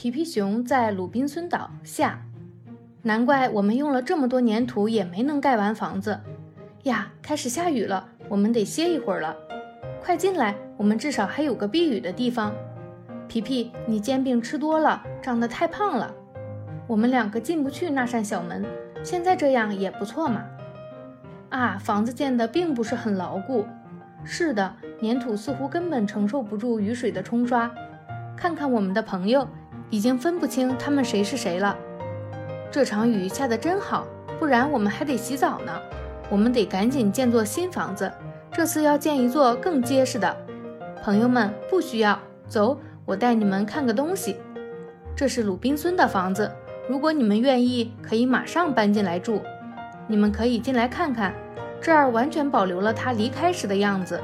皮皮熊在鲁滨孙岛下，难怪我们用了这么多粘土也没能盖完房子呀！开始下雨了，我们得歇一会儿了。快进来，我们至少还有个避雨的地方。皮皮，你煎饼吃多了，长得太胖了。我们两个进不去那扇小门，现在这样也不错嘛。啊，房子建的并不是很牢固。是的，粘土似乎根本承受不住雨水的冲刷。看看我们的朋友，已经分不清他们谁是谁了。这场雨下得真好，不然我们还得洗澡呢。我们得赶紧建座新房子，这次要建一座更结实的。朋友们，不需要走，我带你们看个东西。这是鲁滨孙的房子，如果你们愿意，可以马上搬进来住。你们可以进来看看，这儿完全保留了他离开时的样子。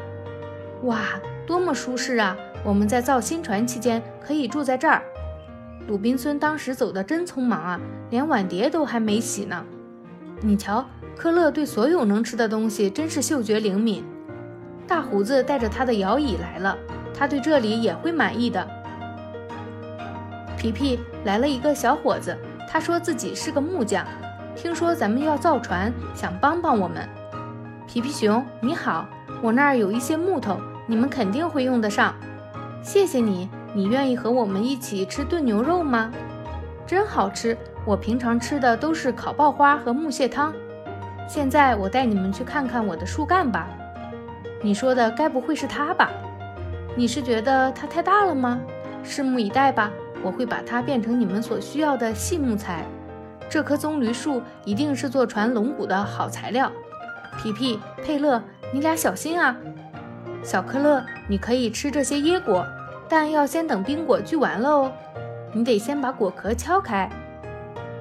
哇，多么舒适啊！我们在造新船期间可以住在这儿。鲁滨孙当时走得真匆忙啊，连碗碟都还没洗呢。你瞧，科勒对所有能吃的东西真是嗅觉灵敏。大胡子带着他的摇椅来了，他对这里也会满意的。皮皮来了一个小伙子，他说自己是个木匠。听说咱们要造船，想帮帮我们。皮皮熊，你好，我那儿有一些木头，你们肯定会用得上。谢谢你，你愿意和我们一起吃炖牛肉吗？真好吃，我平常吃的都是烤爆花和木屑汤。现在我带你们去看看我的树干吧。你说的该不会是它吧？你是觉得它太大了吗？拭目以待吧，我会把它变成你们所需要的细木材。这棵棕榈树一定是做船龙骨的好材料。皮皮、佩勒，你俩小心啊！小克勒，你可以吃这些椰果，但要先等冰果聚完了哦。你得先把果壳敲开。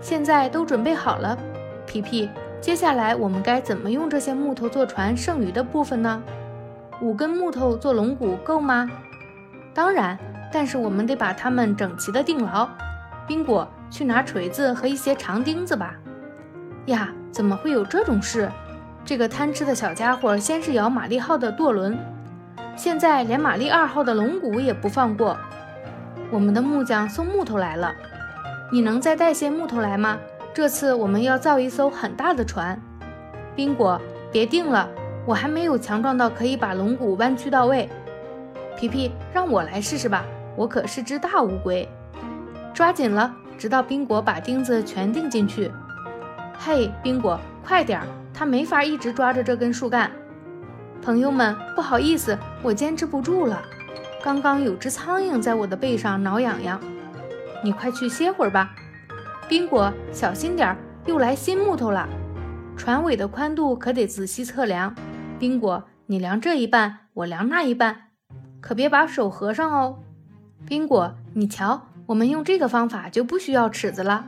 现在都准备好了，皮皮。接下来我们该怎么用这些木头做船剩余的部分呢？五根木头做龙骨够吗？当然，但是我们得把它们整齐地钉牢。冰果。去拿锤子和一些长钉子吧。呀，怎么会有这种事？这个贪吃的小家伙先是咬玛丽号的舵轮，现在连玛丽二号的龙骨也不放过。我们的木匠送木头来了，你能再带些木头来吗？这次我们要造一艘很大的船。宾果，别定了，我还没有强壮到可以把龙骨弯曲到位。皮皮，让我来试试吧，我可是只大乌龟。抓紧了。直到冰果把钉子全钉进去。嘿，冰果，快点儿！他没法一直抓着这根树干。朋友们，不好意思，我坚持不住了。刚刚有只苍蝇在我的背上挠痒痒。你快去歇会儿吧。冰果，小心点儿，又来新木头了。船尾的宽度可得仔细测量。冰果，你量这一半，我量那一半，可别把手合上哦。冰果，你瞧。我们用这个方法就不需要尺子了，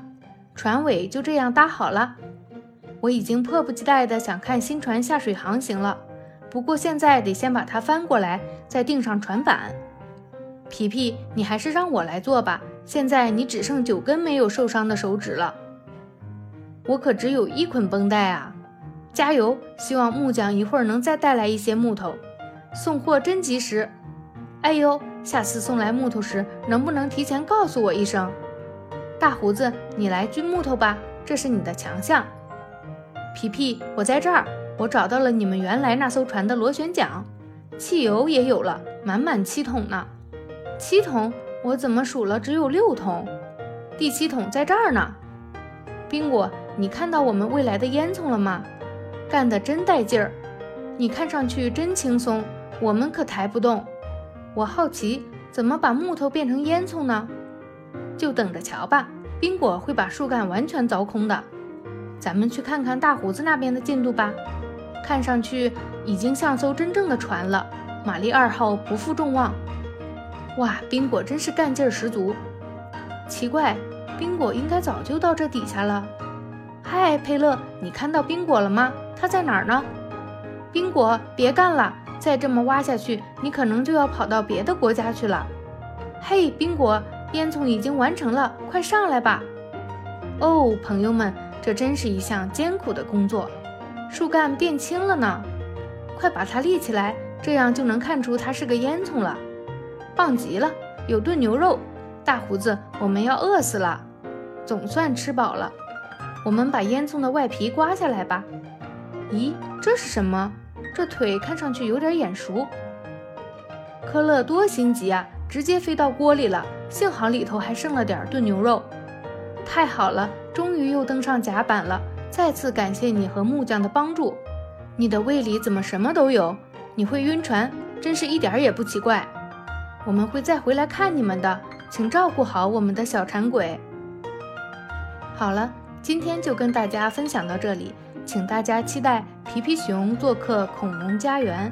船尾就这样搭好了。我已经迫不及待地想看新船下水航行了，不过现在得先把它翻过来，再钉上船板。皮皮，你还是让我来做吧。现在你只剩九根没有受伤的手指了，我可只有一捆绷带啊！加油！希望木匠一会儿能再带来一些木头，送货真及时。哎呦！下次送来木头时，能不能提前告诉我一声？大胡子，你来锯木头吧，这是你的强项。皮皮，我在这儿，我找到了你们原来那艘船的螺旋桨，汽油也有了，满满七桶呢。七桶？我怎么数了只有六桶？第七桶在这儿呢。宾果，你看到我们未来的烟囱了吗？干得真带劲儿！你看上去真轻松，我们可抬不动。我好奇怎么把木头变成烟囱呢？就等着瞧吧，宾果会把树干完全凿空的。咱们去看看大胡子那边的进度吧。看上去已经像艘真正的船了。玛丽二号不负众望。哇，宾果真是干劲儿十足。奇怪，宾果应该早就到这底下了。嗨，佩勒，你看到宾果了吗？他在哪儿呢？宾果，别干了。再这么挖下去，你可能就要跑到别的国家去了。嘿，宾果，烟囱已经完成了，快上来吧！哦，朋友们，这真是一项艰苦的工作。树干变轻了呢，快把它立起来，这样就能看出它是个烟囱了。棒极了，有炖牛肉，大胡子，我们要饿死了。总算吃饱了，我们把烟囱的外皮刮下来吧。咦，这是什么？这腿看上去有点眼熟。科勒多心急啊，直接飞到锅里了。幸好里头还剩了点炖牛肉。太好了，终于又登上甲板了。再次感谢你和木匠的帮助。你的胃里怎么什么都有？你会晕船，真是一点也不奇怪。我们会再回来看你们的，请照顾好我们的小馋鬼。好了，今天就跟大家分享到这里，请大家期待皮皮熊做客恐龙家园。